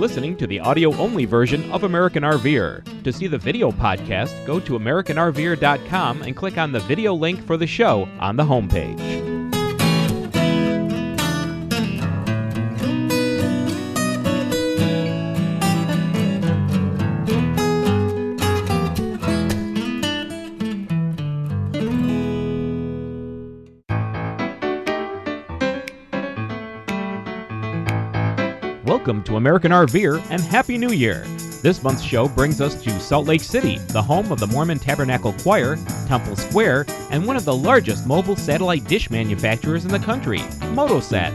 listening to the audio only version of American RVer. To see the video podcast, go to AmericanRVer.com and click on the video link for the show on the homepage. Welcome to American RVer and Happy New Year! This month's show brings us to Salt Lake City, the home of the Mormon Tabernacle Choir, Temple Square, and one of the largest mobile satellite dish manufacturers in the country, Motosat.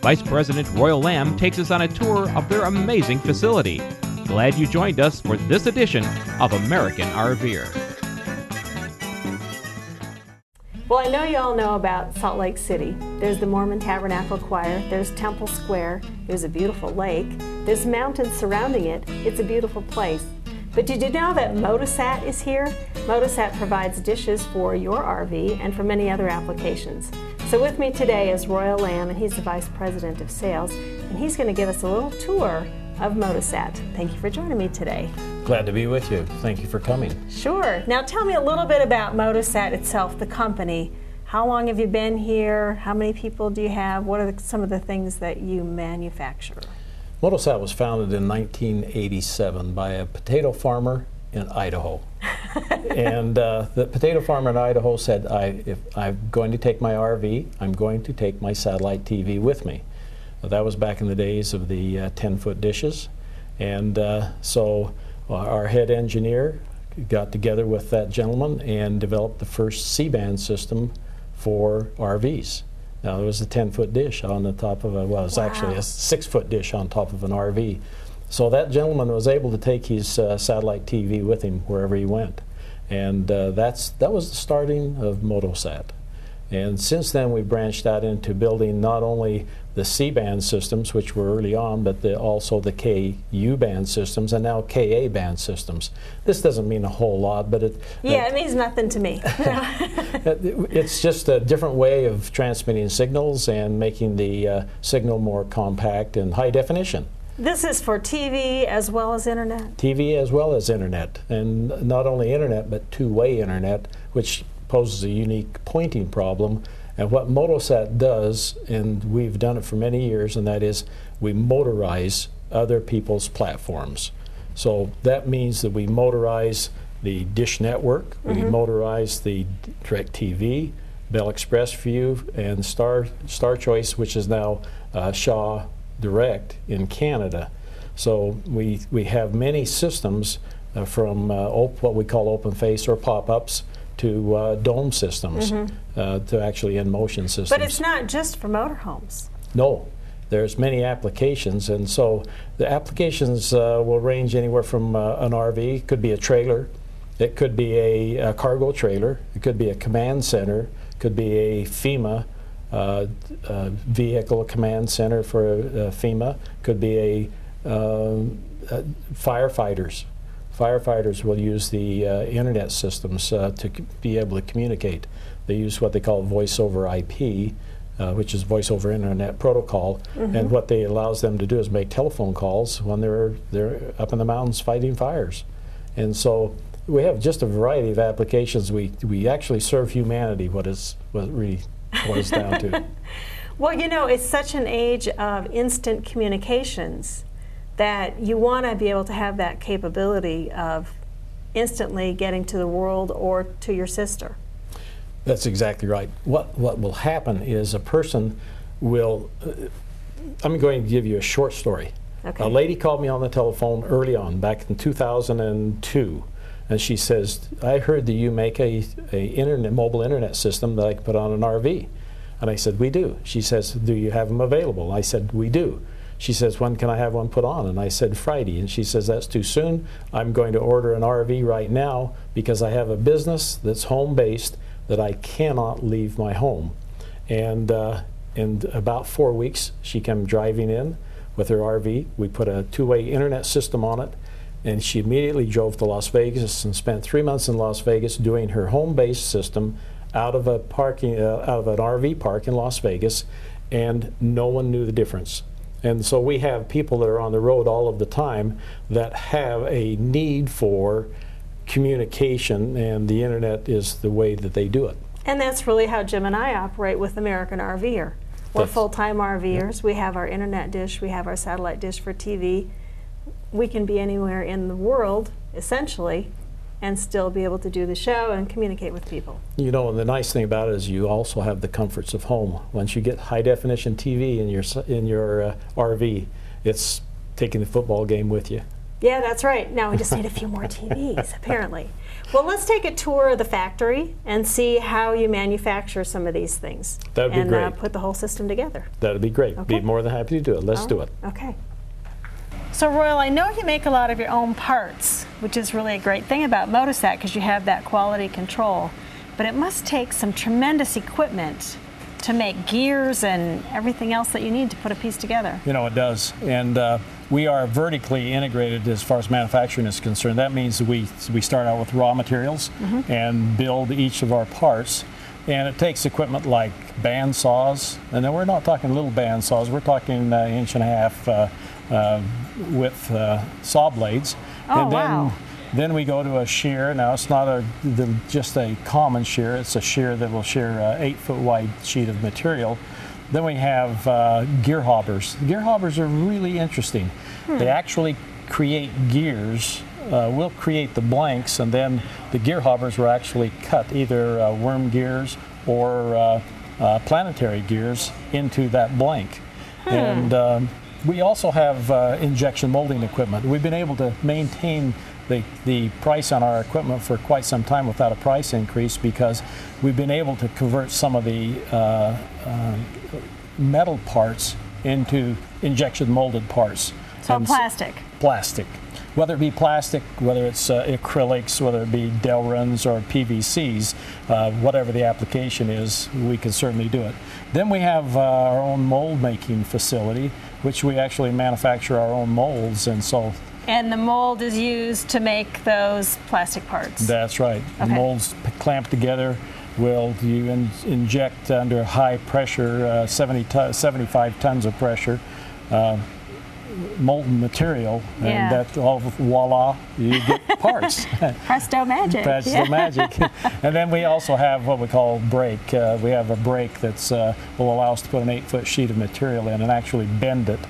Vice President Royal Lamb takes us on a tour of their amazing facility. Glad you joined us for this edition of American RVer. Well, I know you all know about Salt Lake City. There's the Mormon Tabernacle Choir, there's Temple Square, there's a beautiful lake, there's mountains surrounding it. It's a beautiful place. But did you know that Motosat is here? Motosat provides dishes for your RV and for many other applications. So with me today is Royal Lamb, and he's the Vice President of Sales, and he's going to give us a little tour of Motosat. Thank you for joining me today. Glad to be with you. Thank you for coming. Sure. Now tell me a little bit about Motosat itself, the company. How long have you been here? How many people do you have? What are the, some of the things that you manufacture? Motosat was founded in 1987 by a potato farmer in Idaho. and uh, the potato farmer in Idaho said, I, if I'm going to take my RV, I'm going to take my satellite TV with me. That was back in the days of the uh, 10 foot dishes. And uh, so our head engineer got together with that gentleman and developed the first C-band system for RVs. Now, there was a 10 foot dish on the top of a, well, it's wow. actually a six foot dish on top of an RV. So that gentleman was able to take his uh, satellite TV with him wherever he went. And uh, that's, that was the starting of Motosat. And since then, we've branched out into building not only the C-band systems, which were early on, but the, also the Ku-band systems and now Ka-band systems. This doesn't mean a whole lot, but it... Yeah, it means nothing to me. it's just a different way of transmitting signals and making the uh, signal more compact and high definition. This is for TV as well as internet? TV as well as internet. And not only internet, but two-way internet, which poses a unique pointing problem and what Motosat does, and we've done it for many years, and that is we motorize other people's platforms. So that means that we motorize the Dish Network, mm-hmm. we motorize the DirecTV, Bell ExpressVu, and Star Star Choice, which is now uh, Shaw Direct in Canada. So we we have many systems uh, from uh, op- what we call open face or pop-ups to uh, dome systems, mm-hmm. uh, to actually in motion systems. But it's not just for motorhomes. No, there's many applications, and so the applications uh, will range anywhere from uh, an RV, could be a trailer, it could be a, a, cargo trailer, it could be a command center, could be a FEMA. Uh, vehicle command center for FEMA could be a um, firefighters firefighters will use the uh, internet systems uh, to be able to communicate. They use what they call voice over IP, uh, which is voice over internet protocol, mm-hmm. and what they allows them to do is make telephone calls when they're they're up in the mountains fighting fires, and so we have just a variety of applications. We we actually serve humanity. What is what it really boils down to. Well, you know, it's such an age of instant communications that you want to be able to have that capability of instantly getting to the world or to your sister. That's exactly right. What what will happen is a person will. Uh, I'm going to give you a short story. Okay. A lady called me on the telephone early on, back in 2002, and she says, "I heard that you make a, a internet mobile internet system that I can put on an RV." And I said, "We do." She says, "Do you have them available?" I said, "We do." She says, When can I have one put on? And I said, Friday. And she says, That's too soon. I'm going to order an RV right now because I have a business that's home based that I cannot leave my home. And uh, in about four weeks, she came driving in with her RV. We put a two way internet system on it. And she immediately drove to Las Vegas and spent three months in Las Vegas doing her home based system out of a parking uh, out of an RV park in Las Vegas, and no one knew the difference And so we have people that are on the road all of the time that have a need for communication, and the internet is the way that they do it. And that's really how Jim and I operate with American RVer. We're That's- full-time RVers. We have our internet dish. We have our satellite dish for TV. We can be anywhere in the world, essentially, and still be able to do the show and communicate with people. You know, and the nice thing about it is you also have the comforts of home. Once you get high definition TV in your in your uh, RV, it's taking the football game with you. Yeah, that's right. Now we just need a few more TVs, apparently. Well, let's take a tour of the factory and see how you manufacture some of these things. That'd be and, Uh, great. put the whole system together. That'd be great. Okay. Be more than happy to do it. Let's do it. Okay. So, Royal, I know you make a lot of your own parts, which is really a great thing about Motosat because you have that quality control. But it must take some tremendous equipment to make gears and everything else that you need to put a piece together. You know, it does. And uh, we are vertically integrated as far as manufacturing is concerned. That means we, we start out with raw materials and build each of our parts. And it takes equipment like band saws, and then we're not talking little band saws, we're talking uh, inch and a half uh, uh, width uh, saw blades. Oh, and then wow. then we go to a shear. Now it's not a the, just a common shear. It's a shear that will shear an eight foot wide sheet of material. Then we have uh, gear hobbers. Gear hobbers are really interesting. They actually create gears. Uh, we'll create the blanks, and then the gear hobbers will actually cut either uh, worm gears or uh, uh, planetary gears into that blank. And um, we also have uh, injection molding equipment. We've been able to maintain the, the price on our equipment for quite some time without a price increase because we've been able to convert some of the uh, uh, metal parts into injection molded parts. So, And plastic. plastic. Whether it be plastic, whether it's uh, acrylics, whether it be Delrins or PVCs, uh, whatever the application is, we can certainly do it. Then we have uh, our own mold making facility, which we actually manufacture our own molds, and so And the mold is used to make those plastic parts. that's right. The molds p- clamped together. Will you in, inject under high pressure, uh, 70 ton, 75 tons of pressure, uh, molten material, Yeah. and that all voila, you get parts. Presto magic. Presto Yeah. magic. and then we also have what we call brake. Uh, we have a brake that's uh, will allow us to put an eight-foot sheet of material in and actually bend it.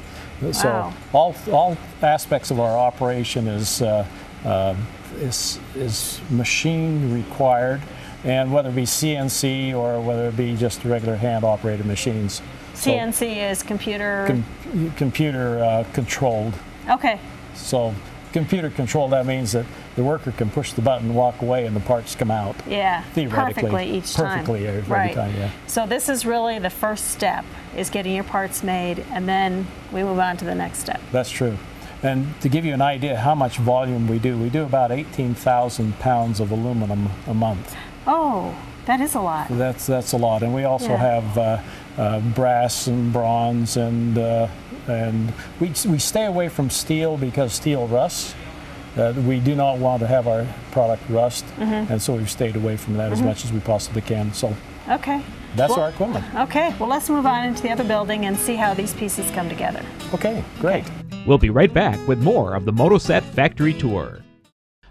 So Wow. all all aspects of our operation is uh, uh, is is machine required, and whether it be CNC or whether it be just regular hand-operated machines. So CNC is computer. com- computer uh, controlled. okay. So computer controlled, that means that the worker can push the button, walk away, and the parts come out. Yeah. Theoretically. Perfectly each time. Perfectly every right. time, yeah. So this is really the first step is getting your parts made, and then we move on to the next step. That's true. And to give you an idea how much volume we do, we do about 18,000 pounds of aluminum a month. Oh, that is a lot. That's that's a lot. And we also Yeah. have uh, uh, brass and bronze, and uh, and we we stay away from steel because steel rusts. Uh, we do not want to have our product rust, Mm-hmm. and so we've stayed away from that as much as we possibly can. So Okay. that's Well- our equipment. Okay. Well, let's move on into the other building and see how these pieces come together. Okay, great. We'll be right back with more of the Motosat Factory Tour.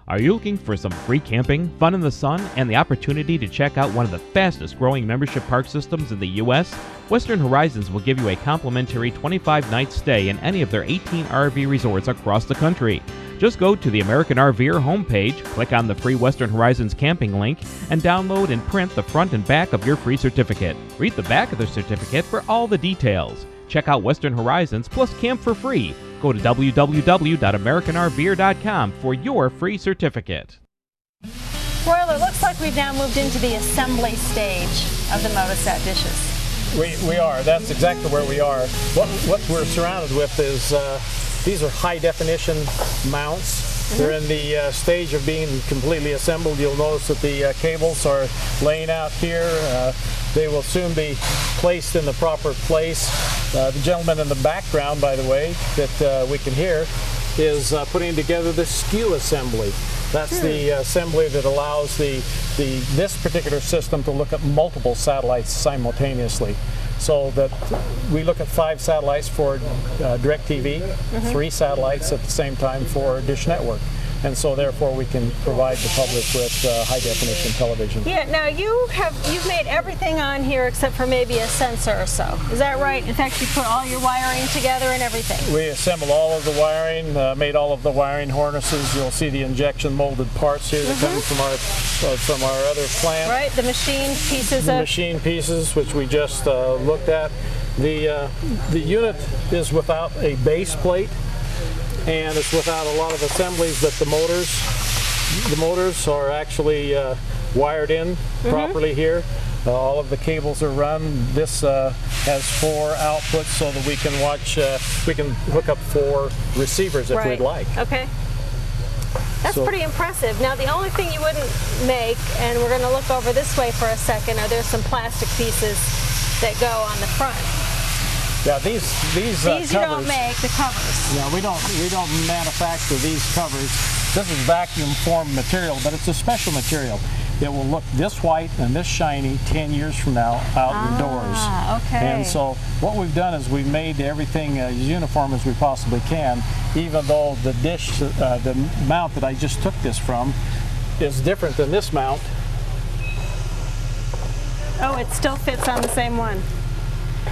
Are you looking for some free camping, fun in the sun, and the opportunity to check out one of the fastest growing membership park systems in the U.S.? Western Horizons will give you a complimentary 25 night stay in any of their 18 RV resorts across the country. Just go to the American RVer homepage, click on the free Western Horizons camping link, and download and print the front and back of your free certificate. Read the back of the certificate for all the details. Check out Western Horizons plus camp for free. Go to www.americanrver.com for your free certificate. Royal, it looks like we've now moved into the assembly stage of the Motosat dishes. We, we are. That's exactly where we are. What, what we're surrounded with is uh, these are high definition mounts. They're in the uh, stage of being completely assembled. You'll notice that the uh, cables are laying out here. Uh, they will soon be placed in the proper place. Uh, the gentleman in the background, by the way, that uh, we can hear, is uh, putting together the skew assembly. That's the assembly that allows the, the this particular system to look at multiple satellites simultaneously. So that we look at five satellites for uh, DirecTV, three satellites at the same time for Dish Network. And so therefore we can provide the public with uh, high definition television. Yeah, now you have you've made everything on here except for maybe a sensor or so. Is that right? In fact, you put all your wiring together and everything. We assembled all of the wiring, uh, made all of the wiring harnesses. You'll see the injection molded parts here that come from our uh, from our other plant. Right, the machine pieces The of machine pieces, which we just uh, looked at. The uh, the unit is without a base plate, and it's without a lot of assemblies that the motors the motors are actually uh, wired in properly here. Uh, all of the cables are run. This uh, has four outputs so that we can watch. Uh, we can hook up four receivers if right. we'd like. Okay. That's So- pretty impressive. Now, the only thing you wouldn't make, and we're going to look over this way for a second, are there some plastic pieces that go on the front. Yeah, these these, uh, These you don't make, the covers. Yeah, we don't we don't manufacture these covers. This is vacuum formed material, but it's a special material. It will look this white and this shiny 10 years from now out indoors. Ah, okay. And so what we've done is we've made everything as uniform as we possibly can, even though the dish, uh, the mount that I just took this from, is different than this mount. Oh, it still fits on the same one.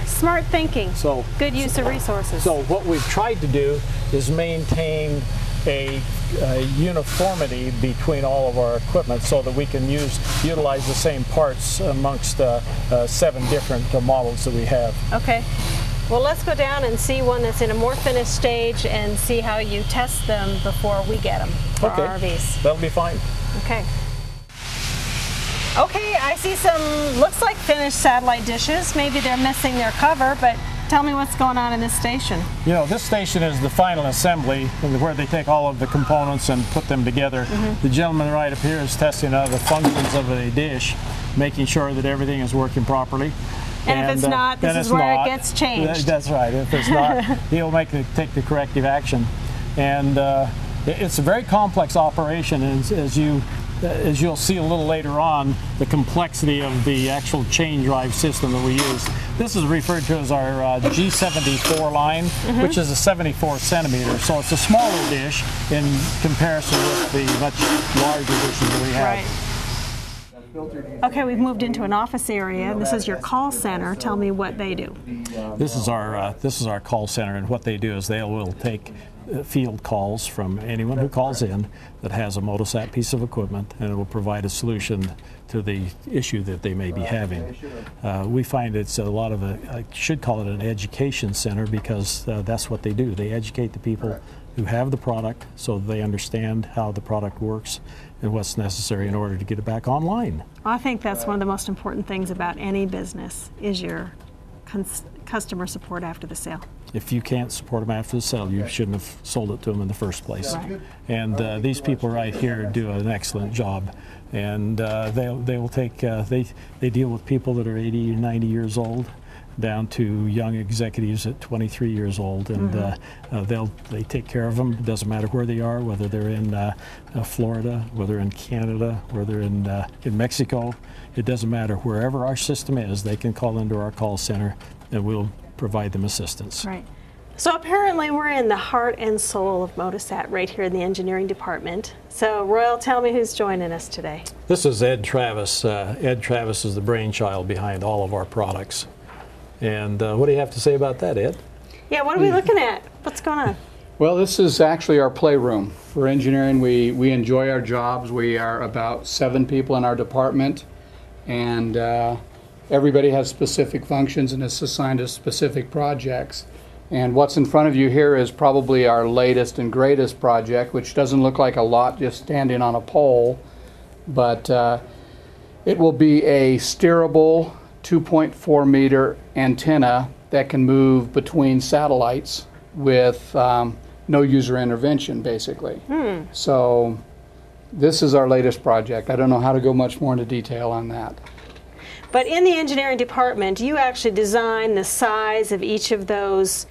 Smart thinking. So Good use of resources. So what we've tried to do is maintain a, uh uniformity between all of our equipment so that we can use utilize the same parts amongst uh, uh, seven different uh, models that we have. Okay. Well, let's go down and see one that's in a more finished stage and see how you test them before we get them for Okay. our RVs. That'll be fine. Okay. Okay, I see some, looks like finished satellite dishes. Maybe they're missing their cover, but tell me what's going on in this station. You know, this station is the final assembly where they take all of the components and put them together. Mm-hmm. The gentleman right up here is testing out the functions of a dish, making sure that everything is working properly. And if it's not, this is where it gets changed. That's right. If it's not, he'll make the, take the corrective action. And uh, it- it's a very complex operation, as, as you as you'll see a little later on, the complexity of the actual chain drive system that we use. This is referred to as our uh, G74 line, Mm-hmm. which is a 74 centimeter. So it's a smaller dish in comparison with the much larger dishes that we have. Okay, we've moved into an office area. This is your call center. Tell me what they do. This is our uh, this is our call center, and what they do is they will take uh, field calls from anyone who calls in that has a Motosat piece of equipment, and it will provide a solution to the issue that they may be having. Uh, we find it's a lot of a I should call it an education center because uh, that's what they do. They educate the people who have the product so they understand how the product works and what's necessary in order to get it back online. I think that's one of the most important things about any business is your cons- customer support after the sale. if you can't support them after the sale, you shouldn't have sold it to them in the first place. Right. And uh, these people right here do an excellent job, and uh, they they will take uh, they they deal with people that are 80 or 90 years old. Down to young executives at 23 years old, and uh, uh, they'll they take care of them. It doesn't matter where they are, whether they're in uh, uh, Florida, whether in Canada, whether in uh, in Mexico. It doesn't matter wherever our system is. They can call into our call center, and we'll provide them assistance. Right. So apparently we're in the heart and soul of Motosat right here in the engineering department. So Royal, tell me who's joining us today. This is Ed Travis. Uh, Ed Travis is the brainchild behind all of our products. And uh, what do you have to say about that, Ed? Yeah, what are we looking at? What's going on? Well, this is actually our playroom. For engineering, we, we enjoy our jobs. We are about seven people in our department, and uh, everybody has specific functions and is assigned to specific projects. And what's in front of you here is probably our latest and greatest project, which doesn't look like a lot just standing on a pole, but uh, it will be a steerable 2.4 meter antenna that can move between satellites with um, no user intervention, basically. So, this is our latest project. I don't know how to go much more into detail on that. But in the engineering department, you actually design the size of each of those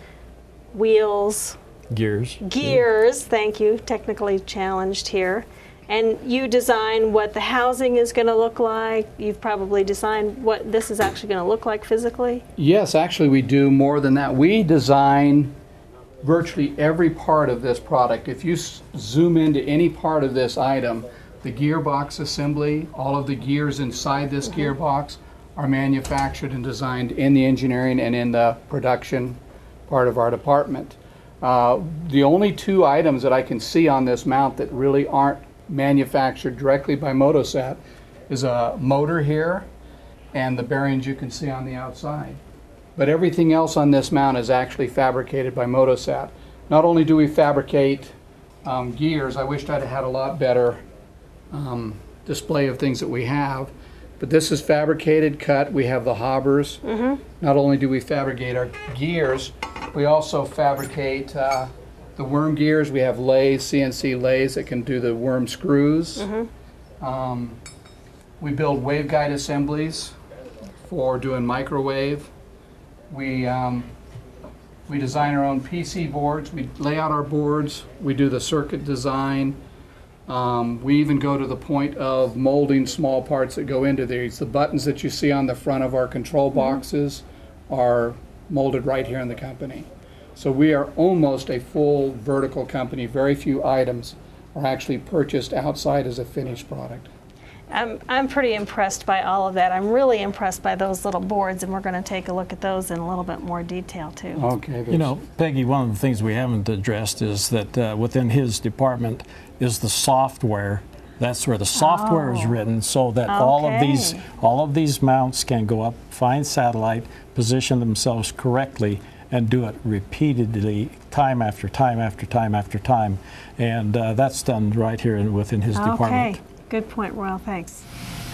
wheels, Gears. gears, thank you, technically challenged here. And you design what the housing is going to look like. You've probably designed what this is actually going to look like physically. Yes, actually, we do more than that. We design virtually every part of this product. If you s- zoom into any part of this item, the gearbox assembly, all of the gears inside this mm-hmm. gearbox are manufactured and designed in the engineering and in the production part of our department. Uh, the only two items that I can see on this mount that really aren't manufactured directly by Motosat is a motor here and the bearings you can see on the outside. But everything else on this mount is actually fabricated by Motosat. Not only do we fabricate um, gears, I wished I'd had a lot better um, display of things that we have. But this is fabricated, cut. We have the hobbers. Not only do we fabricate our gears, we also fabricate uh, the worm gears. We have lathes, CNC lathes that can do the worm screws. Um, we build waveguide assemblies for doing microwave. We, um, we design our own PC boards. We lay out our boards. We do the circuit design. Um, we even go to the point of molding small parts that go into these. The buttons that you see on the front of our control boxes are molded right here in the company. So we are almost a full vertical company. Very few items are actually purchased outside as a finished product. I'm, I'm pretty impressed by all of that. I'm really impressed by those little boards, and we're going to take a look at those in a little bit more detail too. Okay. You know, Peggy, one of the things we haven't addressed is that uh, within his department is the software. That's where the software is Oh. written, so that all of these all of these mounts can go up, find satellite, position themselves correctly, and do it repeatedly, time after time after time after time, and uh, that's done right here in, within his department. Okay, good point, Royal. Thanks.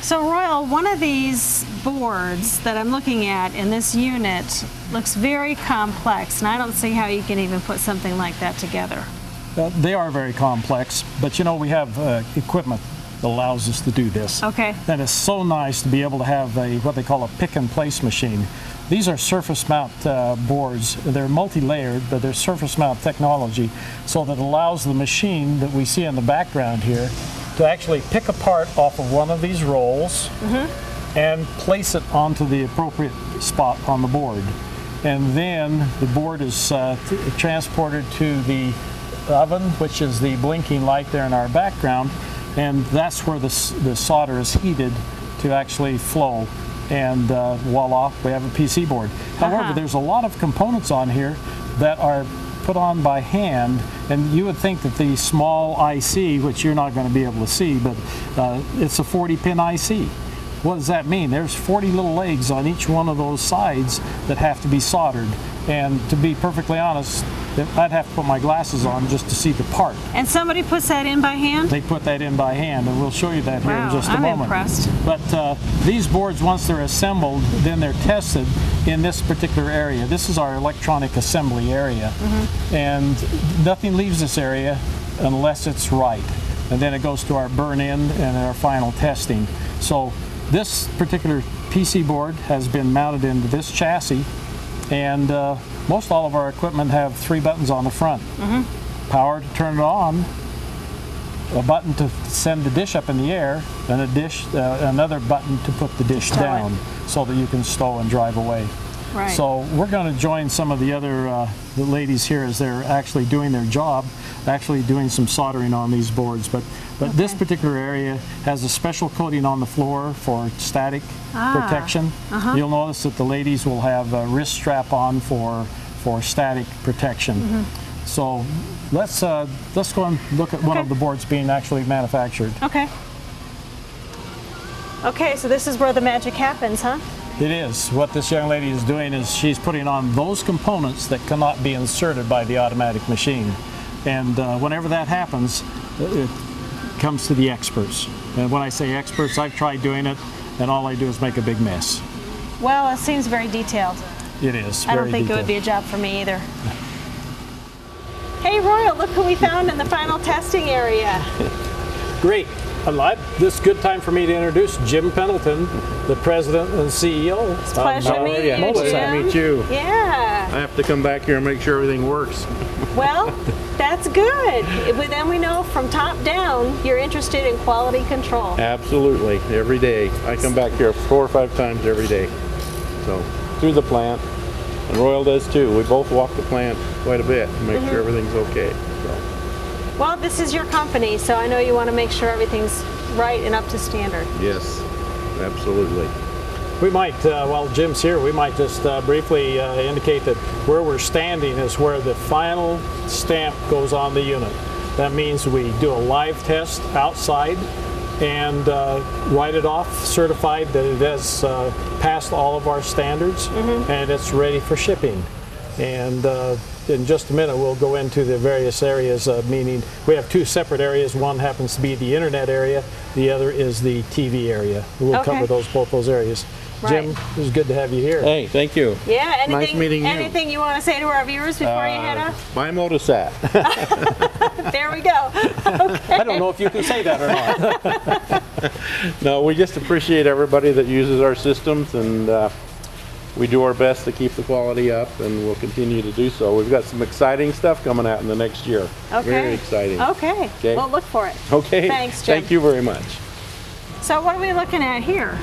So, Royal, one of these boards that I'm looking at in this unit looks very complex, and I don't see how you can even put something like that together. Uh, they are very complex, but you know we have uh, equipment that allows us to do this. Okay. And it's so nice to be able to have a what they call a pick and place machine. These are surface mount uh, boards. They're multi-layered, but they're surface mount technology, so that allows the machine that we see in the background here to actually pick a part off of one of these rolls and place it onto the appropriate spot on the board. And then the board is uh, t- transported to the oven, which is the blinking light there in our background, and that's where the, the solder is heated to actually flow. And uh, voila, we have a PC board. However, Uh-huh. there's a lot of components on here that are put on by hand, and you would think that the small IC, which you're not going to be able to see, but uh, it's a 40 pin IC. What does that mean? There's 40 little legs on each one of those sides that have to be soldered. And to be perfectly honest, I'd have to put my glasses on just to see the part. And somebody puts that in by hand? They put that in by hand, and we'll show you that here in Wow, just a I'm moment. impressed. But uh, these boards, once they're assembled, then they're tested in this particular area. This is our electronic assembly area, Mm-hmm. and nothing leaves this area unless it's right. And then it goes to our burn-in and our final testing. So this particular PC board has been mounted into this chassis, and uh, most all of our equipment have three buttons on the front. Mm-hmm. Power to turn it on, a button to send the dish up in the air, and a dish, uh, another button to put the dish down, so that you can stow and drive away. Right. So we're going to join some of the other uh, the ladies here as they're actually doing their job, actually doing some soldering on these boards. But but this particular area has a special coating on the floor for static Ah, protection. uh-huh. You'll notice that the ladies will have a wrist strap on for for static protection. Mm-hmm. So let's uh, let's go and look at one of the boards being actually manufactured. Okay. Okay, so this is where the magic happens, huh? It is. What this young lady is doing is she's putting on those components that cannot be inserted by the automatic machine. And uh, whenever that happens, it comes to the experts. And when I say experts, I've tried doing it, and all I do is make a big mess. Well, it seems very detailed. It is. I don't very think it would be a job for me either. Hey, Royal, look who we found in the final testing area. Great. Alive. This is a good time for me to introduce Jim Pendleton, the president and CEO. It's a pleasure to meet you, Multiple. Jim. meet you. Yeah. I have to come back here and make sure everything works. Well, That's good. But then we know from top down you're interested in quality control. Absolutely, every day. I come back here four or five times every day. So, through the plant. And Royal does too. We both walk the plant quite a bit to make sure mm-hmm. everything's okay. So, Well, this is your company, so I know you want to make sure everything's right and up to standard. yes, absolutely. We might, uh, while Jim's here, we might just uh, briefly uh, indicate that where we're standing is where the final stamp goes on the unit. That means we do a live test outside and uh, write it off certified that it has uh, passed all of our standards and it's ready for shipping. And uh, in just a minute, we'll go into the various areas, uh, meaning we have two separate areas. One happens to be the internet area, the other is the TV area. We'll Okay. cover those both those areas. Jim, Right. it was good to have you here. Hey, thank you. Yeah, anything, Nice meeting you. anything you want to say to our viewers before you head Uh, off? My Motosat. There we go. I don't know if you can say that or not. no, we just appreciate everybody that uses our systems and uh, we do our best to keep the quality up and we'll continue to do so. We've got some exciting stuff coming out in the next year. Okay. Very exciting. Okay. Okay. Well, look for it. Okay. Thanks, Jim. Thank you very much. So, what are we looking at here?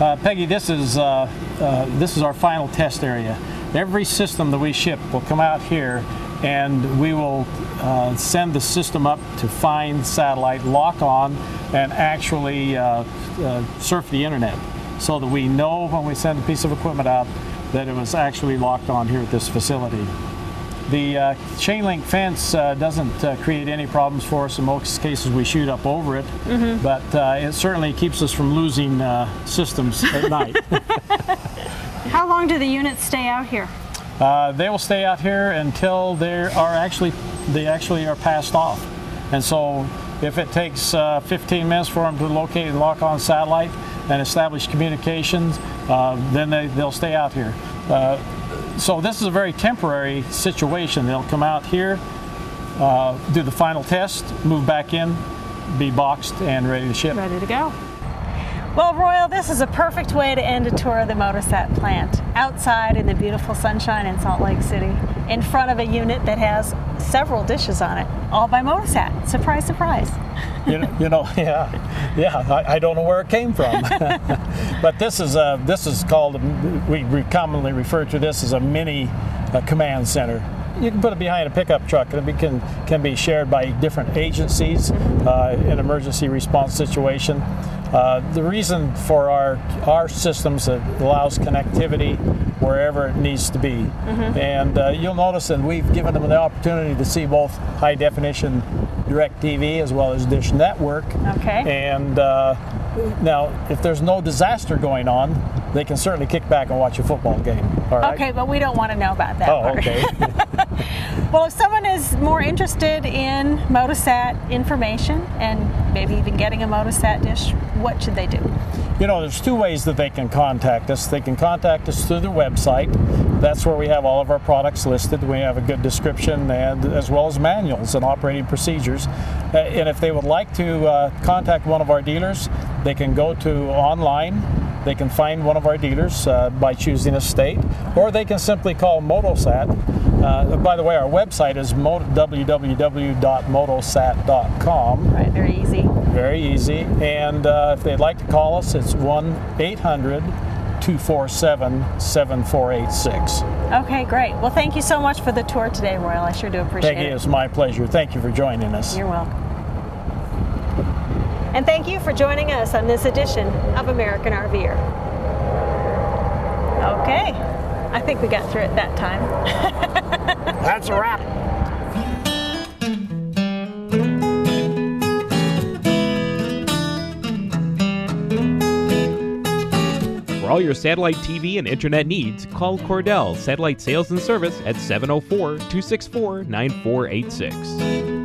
Uh, Peggy, this is uh, uh, this is our final test area. Every system that we ship will come out here, and we will uh, send the system up to find satellite, lock on, and actually uh, uh, surf the internet, so that we know when we send a piece of equipment out that it was actually locked on here at this facility. The uh, chain link fence uh, doesn't uh, create any problems for us. In most cases, we shoot up over it, but uh, it certainly keeps us from losing uh, systems at night. How long do the units stay out here? Uh, they will stay out here until they are actually they actually are passed off, and so if it takes uh, 15 minutes for them to locate and lock on satellite and establish communications, uh, then they, they'll stay out here. Uh, so this is a very temporary situation. They'll come out here, uh, do the final test, move back in, be boxed and ready to ship. Ready to go. Well, Royal, this is a perfect way to end a tour of the Motosat plant. Outside in the beautiful sunshine in Salt Lake City, in front of a unit that has several dishes on it, all by Motosat. Surprise, surprise. you know, you know, yeah, yeah. I, I don't know where it came from, but this is a this is called we, commonly refer to this as a mini uh, command center. You can put it behind a pickup truck, and it can can be shared by different agencies uh, in emergency response situation. Uh, the reason for our our systems it allows connectivity wherever it needs to be, and uh, you'll notice that we've given them the opportunity to see both high definition DirecTV as well as Dish Network. Okay. And uh, now, if there's no disaster going on, they can certainly kick back and watch a football game. All right. Okay, but we don't want to know about that. Oh, part. okay. Well, if someone is more interested in Motosat information and maybe even getting a Motosat dish, what should they do? You know, there's two ways that they can contact us. They can contact us through the website. That's where we have all of our products listed. We have a good description and as well as manuals and operating procedures. And if they would like to uh, contact one of our dealers, they can go to online. They can find one of our dealers uh, by choosing a state, or they can simply call Motosat. Uh, by the way, our website is www.motosat.com. Right, very easy. Very easy. And uh, if they'd like to call us, it's 1 800 247 7486. Okay, great. Well, thank you so much for the tour today, Royal. I sure do appreciate Peggy, it. it's my pleasure. Thank you for joining us. You're welcome. And thank you for joining us on this edition of American RVer. Okay, I think we got through it that time. That's a wrap. For all your satellite TV and internet needs, call Cordell Satellite Sales and Service at 704 264 9486.